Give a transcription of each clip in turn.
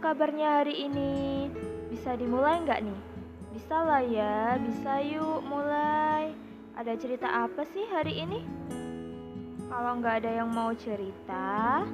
kabarnya hari ini? Bisa dimulai nggak nih? Bisa lah ya, bisa yuk mulai. Ada cerita apa sih hari ini? Kalau nggak ada yang mau cerita,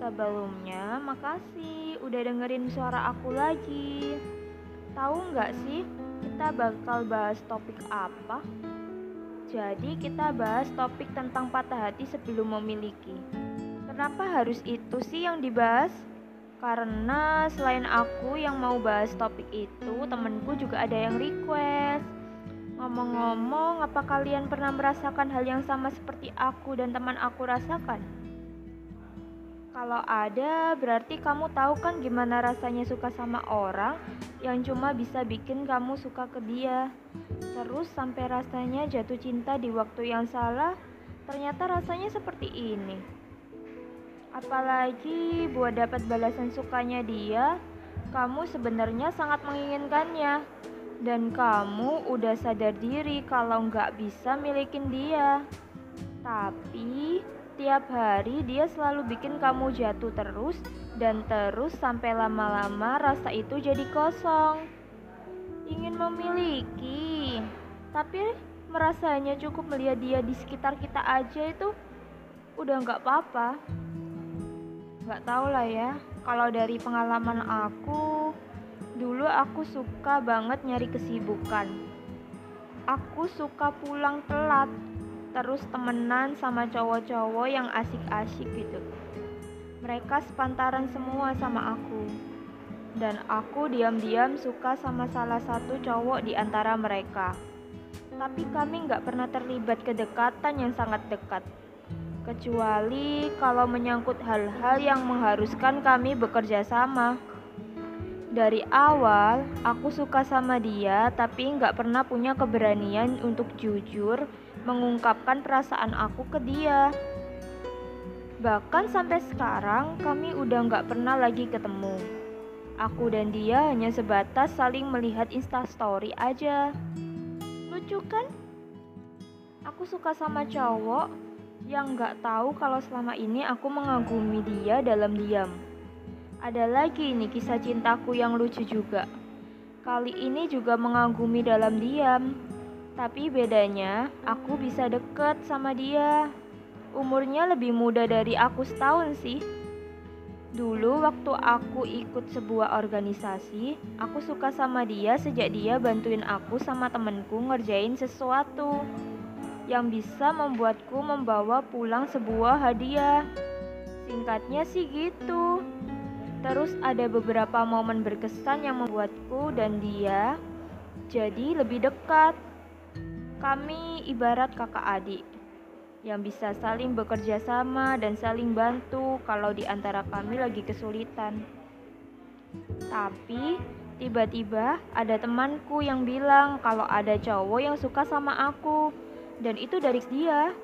sebelumnya makasih udah dengerin suara aku lagi. Tahu nggak sih kita bakal bahas topik apa? Jadi kita bahas topik tentang patah hati sebelum memiliki. Kenapa harus itu sih yang dibahas? Karena selain aku yang mau bahas topik itu, temenku juga ada yang request. Ngomong-ngomong, apa kalian pernah merasakan hal yang sama seperti aku dan teman aku rasakan? Kalau ada, berarti kamu tahu kan gimana rasanya suka sama orang yang cuma bisa bikin kamu suka ke dia. Terus sampai rasanya jatuh cinta di waktu yang salah, ternyata rasanya seperti ini. Apalagi buat dapat balasan sukanya dia, kamu sebenarnya sangat menginginkannya. Dan kamu udah sadar diri kalau nggak bisa milikin dia. Tapi tiap hari dia selalu bikin kamu jatuh terus dan terus sampai lama-lama rasa itu jadi kosong. Ingin memiliki, tapi merasanya cukup melihat dia di sekitar kita aja itu udah nggak apa-apa. Gak tau lah ya, kalau dari pengalaman aku, dulu aku suka banget nyari kesibukan. Aku suka pulang telat, terus temenan sama cowok-cowok yang asik-asik gitu. Mereka sepantaran semua sama aku. Dan aku diam-diam suka sama salah satu cowok di antara mereka. Tapi kami nggak pernah terlibat kedekatan yang sangat dekat kecuali kalau menyangkut hal-hal yang mengharuskan kami bekerja sama. Dari awal, aku suka sama dia, tapi nggak pernah punya keberanian untuk jujur mengungkapkan perasaan aku ke dia. Bahkan sampai sekarang, kami udah nggak pernah lagi ketemu. Aku dan dia hanya sebatas saling melihat instastory aja. Lucu kan? Aku suka sama cowok, yang nggak tahu kalau selama ini aku mengagumi dia dalam diam. Ada lagi nih kisah cintaku yang lucu juga. Kali ini juga mengagumi dalam diam. Tapi bedanya, aku bisa deket sama dia. Umurnya lebih muda dari aku setahun sih. Dulu waktu aku ikut sebuah organisasi, aku suka sama dia sejak dia bantuin aku sama temenku ngerjain sesuatu yang bisa membuatku membawa pulang sebuah hadiah. Singkatnya sih gitu. Terus ada beberapa momen berkesan yang membuatku dan dia jadi lebih dekat. Kami ibarat kakak adik yang bisa saling bekerja sama dan saling bantu kalau di antara kami lagi kesulitan. Tapi tiba-tiba ada temanku yang bilang kalau ada cowok yang suka sama aku dan itu dari dia.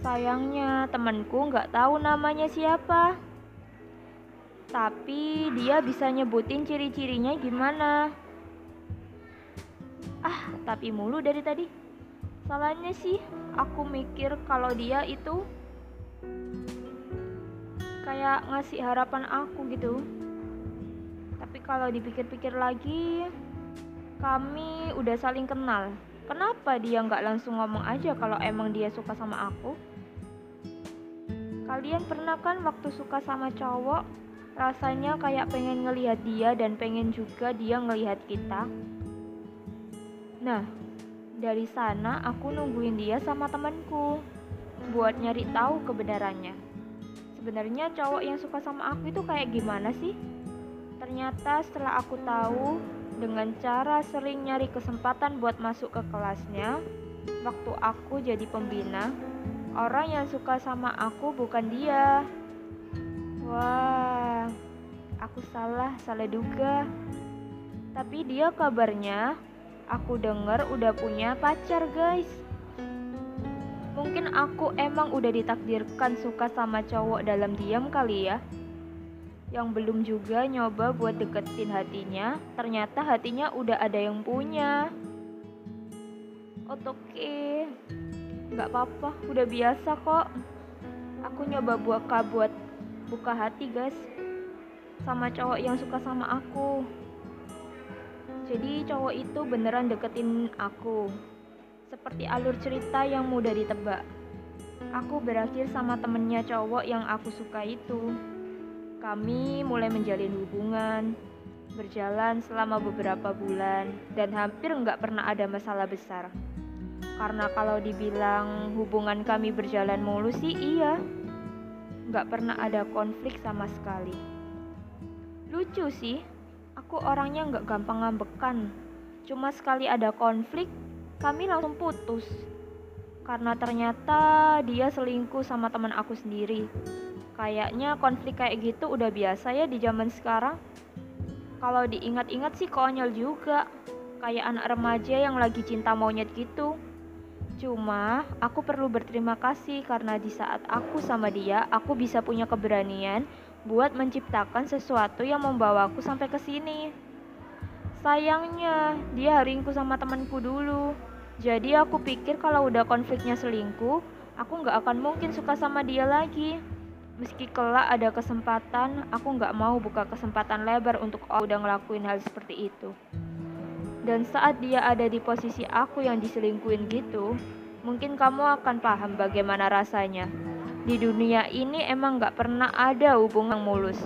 Sayangnya temanku nggak tahu namanya siapa. Tapi dia bisa nyebutin ciri-cirinya gimana. Ah, tapi mulu dari tadi. Salahnya sih, aku mikir kalau dia itu kayak ngasih harapan aku gitu. Tapi kalau dipikir-pikir lagi, kami udah saling kenal. Kenapa dia nggak langsung ngomong aja kalau emang dia suka sama aku? Kalian pernah kan waktu suka sama cowok, rasanya kayak pengen ngelihat dia dan pengen juga dia ngelihat kita? Nah, dari sana aku nungguin dia sama temanku buat nyari tahu kebenarannya. Sebenarnya cowok yang suka sama aku itu kayak gimana sih? Ternyata setelah aku tahu dengan cara sering nyari kesempatan buat masuk ke kelasnya. Waktu aku jadi pembina, orang yang suka sama aku bukan dia. Wah, aku salah, salah duga. Tapi dia kabarnya, aku denger udah punya pacar guys. Mungkin aku emang udah ditakdirkan suka sama cowok dalam diam kali ya yang belum juga nyoba buat deketin hatinya, ternyata hatinya udah ada yang punya. Oke, nggak apa-apa, udah biasa kok. Aku nyoba buat buat buka hati guys. sama cowok yang suka sama aku. Jadi cowok itu beneran deketin aku. Seperti alur cerita yang mudah ditebak. Aku berakhir sama temennya cowok yang aku suka itu. Kami mulai menjalin hubungan, berjalan selama beberapa bulan, dan hampir nggak pernah ada masalah besar. Karena kalau dibilang hubungan kami berjalan mulus sih iya, nggak pernah ada konflik sama sekali. Lucu sih, aku orangnya nggak gampang ngambekan. Cuma sekali ada konflik, kami langsung putus. Karena ternyata dia selingkuh sama teman aku sendiri. Kayaknya konflik kayak gitu udah biasa ya di zaman sekarang. Kalau diingat-ingat sih konyol juga. Kayak anak remaja yang lagi cinta monyet gitu. Cuma aku perlu berterima kasih karena di saat aku sama dia, aku bisa punya keberanian buat menciptakan sesuatu yang membawaku sampai ke sini. Sayangnya, dia haringku sama temanku dulu. Jadi aku pikir kalau udah konfliknya selingkuh, aku nggak akan mungkin suka sama dia lagi. Meski kelak ada kesempatan, aku nggak mau buka kesempatan lebar untuk oh, udah ngelakuin hal seperti itu. Dan saat dia ada di posisi aku yang diselingkuin gitu, mungkin kamu akan paham bagaimana rasanya. Di dunia ini emang gak pernah ada hubungan mulus.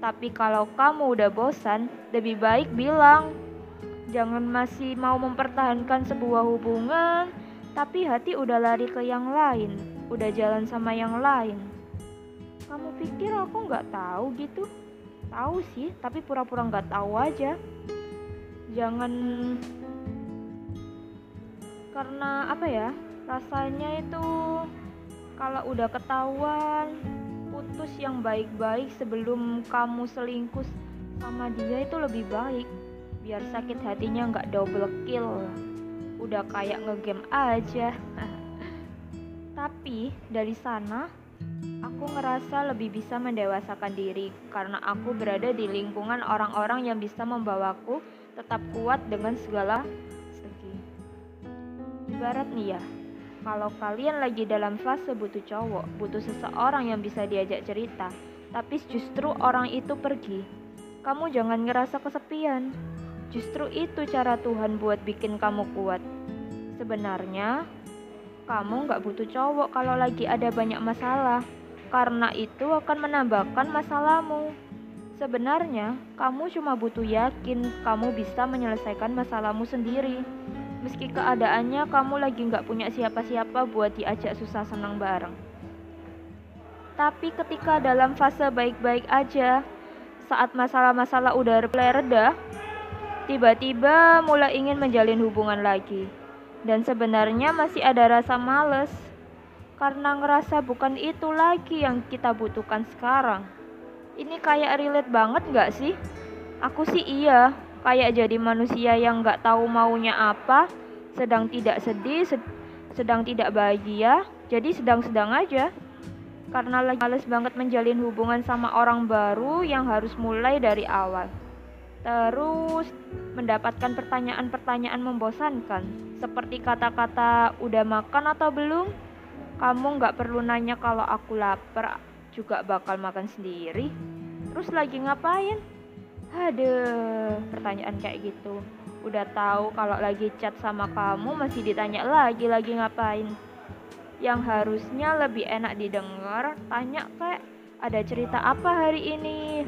Tapi kalau kamu udah bosan, lebih baik bilang. Jangan masih mau mempertahankan sebuah hubungan, tapi hati udah lari ke yang lain, udah jalan sama yang lain. Kamu pikir aku nggak tahu gitu? Tahu sih, tapi pura-pura nggak tahu aja. Jangan karena apa ya rasanya itu kalau udah ketahuan putus yang baik-baik sebelum kamu selingkuh sama dia itu lebih baik. Biar sakit hatinya nggak double kill. Udah kayak ngegame aja. Tapi dari sana aku ngerasa lebih bisa mendewasakan diri karena aku berada di lingkungan orang-orang yang bisa membawaku tetap kuat dengan segala segi. Ibarat nih ya, kalau kalian lagi dalam fase butuh cowok, butuh seseorang yang bisa diajak cerita, tapi justru orang itu pergi, kamu jangan ngerasa kesepian. Justru itu cara Tuhan buat bikin kamu kuat. Sebenarnya, kamu nggak butuh cowok kalau lagi ada banyak masalah, karena itu akan menambahkan masalahmu. Sebenarnya, kamu cuma butuh yakin kamu bisa menyelesaikan masalahmu sendiri. Meski keadaannya kamu lagi nggak punya siapa-siapa buat diajak susah senang bareng. Tapi ketika dalam fase baik-baik aja, saat masalah-masalah udah reda, tiba-tiba mulai ingin menjalin hubungan lagi. Dan sebenarnya masih ada rasa males, karena ngerasa bukan itu lagi yang kita butuhkan sekarang. Ini kayak relate banget gak sih? Aku sih iya, kayak jadi manusia yang gak tahu maunya apa, sedang tidak sedih, sed sedang tidak bahagia, jadi sedang-sedang aja. Karena lagi males banget menjalin hubungan sama orang baru yang harus mulai dari awal. Terus mendapatkan pertanyaan-pertanyaan membosankan, seperti kata-kata udah makan atau belum? Kamu nggak perlu nanya kalau aku lapar, juga bakal makan sendiri. Terus lagi ngapain? Aduh, pertanyaan kayak gitu. Udah tahu kalau lagi chat sama kamu masih ditanya lagi lagi ngapain. Yang harusnya lebih enak didengar, tanya kayak ada cerita apa hari ini?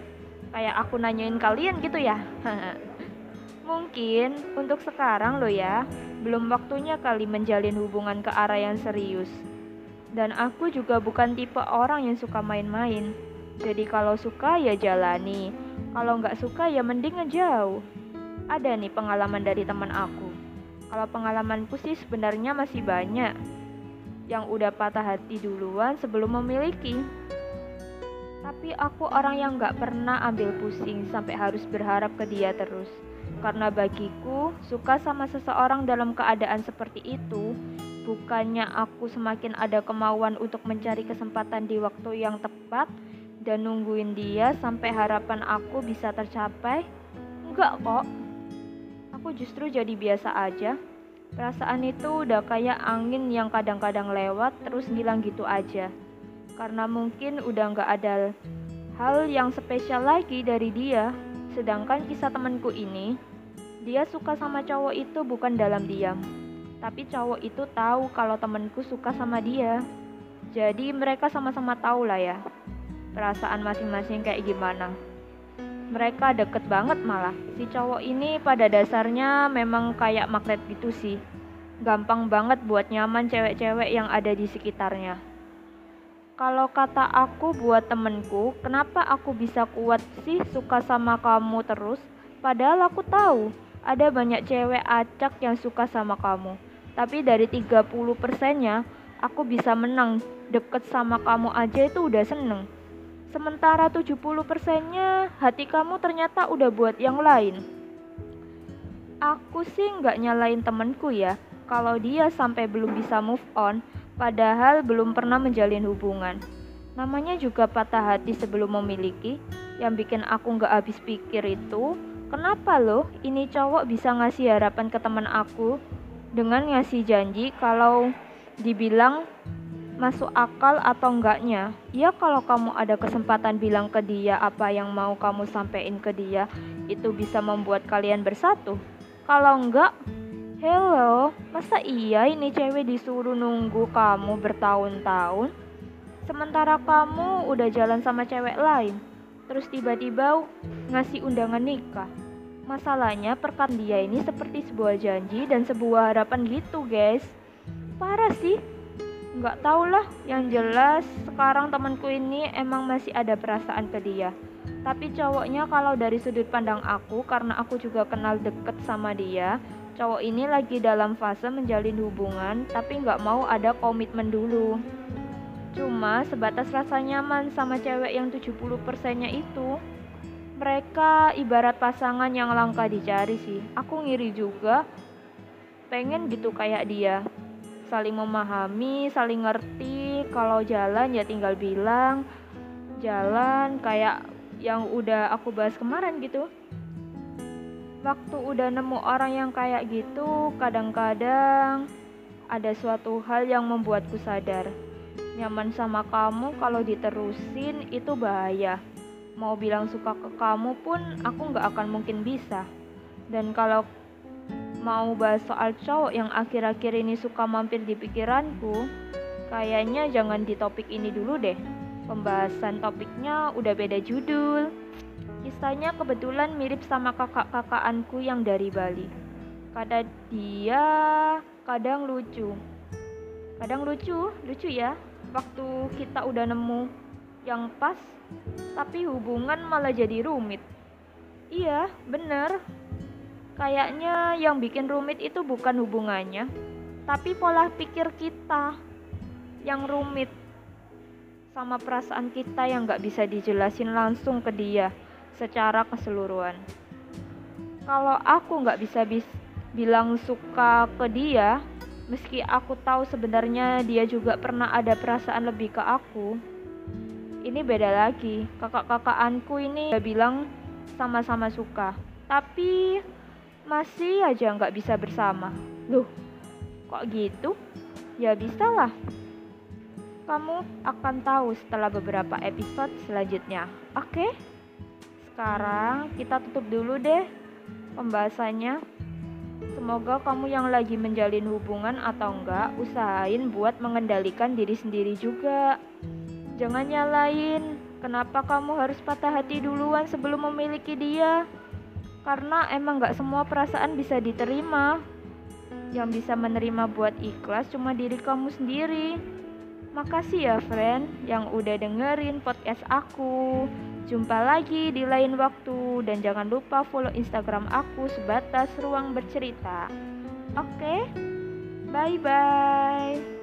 Kayak aku nanyain kalian gitu ya. Mungkin untuk sekarang lo ya, belum waktunya kali menjalin hubungan ke arah yang serius. Dan aku juga bukan tipe orang yang suka main-main. Jadi kalau suka ya jalani, kalau nggak suka ya mending ngejauh. Ada nih pengalaman dari teman aku. Kalau pengalamanku sih sebenarnya masih banyak yang udah patah hati duluan sebelum memiliki. Tapi aku orang yang nggak pernah ambil pusing sampai harus berharap ke dia terus. Karena bagiku, suka sama seseorang dalam keadaan seperti itu Bukannya aku semakin ada kemauan untuk mencari kesempatan di waktu yang tepat dan nungguin dia sampai harapan aku bisa tercapai? Enggak kok. Aku justru jadi biasa aja. Perasaan itu udah kayak angin yang kadang-kadang lewat terus ngilang gitu aja. Karena mungkin udah nggak ada hal yang spesial lagi dari dia. Sedangkan kisah temanku ini, dia suka sama cowok itu bukan dalam diam. Tapi cowok itu tahu kalau temanku suka sama dia. Jadi mereka sama-sama tahu lah ya perasaan masing-masing kayak gimana. Mereka deket banget malah. Si cowok ini pada dasarnya memang kayak magnet gitu sih. Gampang banget buat nyaman cewek-cewek yang ada di sekitarnya. Kalau kata aku buat temenku, kenapa aku bisa kuat sih suka sama kamu terus? Padahal aku tahu ada banyak cewek acak yang suka sama kamu. Tapi dari 30 persennya, aku bisa menang. Deket sama kamu aja itu udah seneng. Sementara 70 persennya hati kamu ternyata udah buat yang lain. Aku sih nggak nyalain temenku ya, kalau dia sampai belum bisa move on, padahal belum pernah menjalin hubungan. Namanya juga patah hati sebelum memiliki, yang bikin aku nggak habis pikir itu, kenapa loh ini cowok bisa ngasih harapan ke teman aku dengan ngasih janji kalau dibilang masuk akal atau enggaknya. Ya kalau kamu ada kesempatan bilang ke dia apa yang mau kamu sampaikan ke dia, itu bisa membuat kalian bersatu. Kalau enggak, hello, masa iya ini cewek disuruh nunggu kamu bertahun-tahun? Sementara kamu udah jalan sama cewek lain, terus tiba-tiba ngasih undangan nikah. Masalahnya perkan dia ini seperti sebuah janji dan sebuah harapan gitu guys. Parah sih, nggak tau lah yang jelas sekarang temanku ini emang masih ada perasaan ke dia. Tapi cowoknya kalau dari sudut pandang aku karena aku juga kenal deket sama dia cowok ini lagi dalam fase menjalin hubungan tapi nggak mau ada komitmen dulu. Cuma sebatas rasa nyaman sama cewek yang 70 persennya itu mereka ibarat pasangan yang langka dicari sih aku ngiri juga pengen gitu kayak dia saling memahami, saling ngerti. Kalau jalan ya tinggal bilang jalan kayak yang udah aku bahas kemarin gitu. Waktu udah nemu orang yang kayak gitu, kadang-kadang ada suatu hal yang membuatku sadar. Nyaman sama kamu kalau diterusin itu bahaya. Mau bilang suka ke kamu pun aku nggak akan mungkin bisa. Dan kalau mau bahas soal cowok yang akhir-akhir ini suka mampir di pikiranku, kayaknya jangan di topik ini dulu deh. Pembahasan topiknya udah beda judul. Kisahnya kebetulan mirip sama kakak-kakakanku yang dari Bali. Kadang dia kadang lucu. Kadang lucu, lucu ya. Waktu kita udah nemu yang pas, tapi hubungan malah jadi rumit. Iya, bener Kayaknya yang bikin rumit itu bukan hubungannya, tapi pola pikir kita yang rumit sama perasaan kita yang gak bisa dijelasin langsung ke dia secara keseluruhan. Kalau aku gak bisa bis bilang suka ke dia, meski aku tahu sebenarnya dia juga pernah ada perasaan lebih ke aku, ini beda lagi. Kakak-kakakanku ini udah bilang sama-sama suka, tapi masih aja nggak bisa bersama. Loh, kok gitu? Ya bisa lah. Kamu akan tahu setelah beberapa episode selanjutnya. Oke? Sekarang kita tutup dulu deh pembahasannya. Semoga kamu yang lagi menjalin hubungan atau enggak, usahain buat mengendalikan diri sendiri juga. Jangan nyalain, kenapa kamu harus patah hati duluan sebelum memiliki dia? karena emang gak semua perasaan bisa diterima. Yang bisa menerima buat ikhlas cuma diri kamu sendiri. Makasih ya friend yang udah dengerin podcast aku. Jumpa lagi di lain waktu. Dan jangan lupa follow instagram aku sebatas ruang bercerita. Oke? Okay? bye bye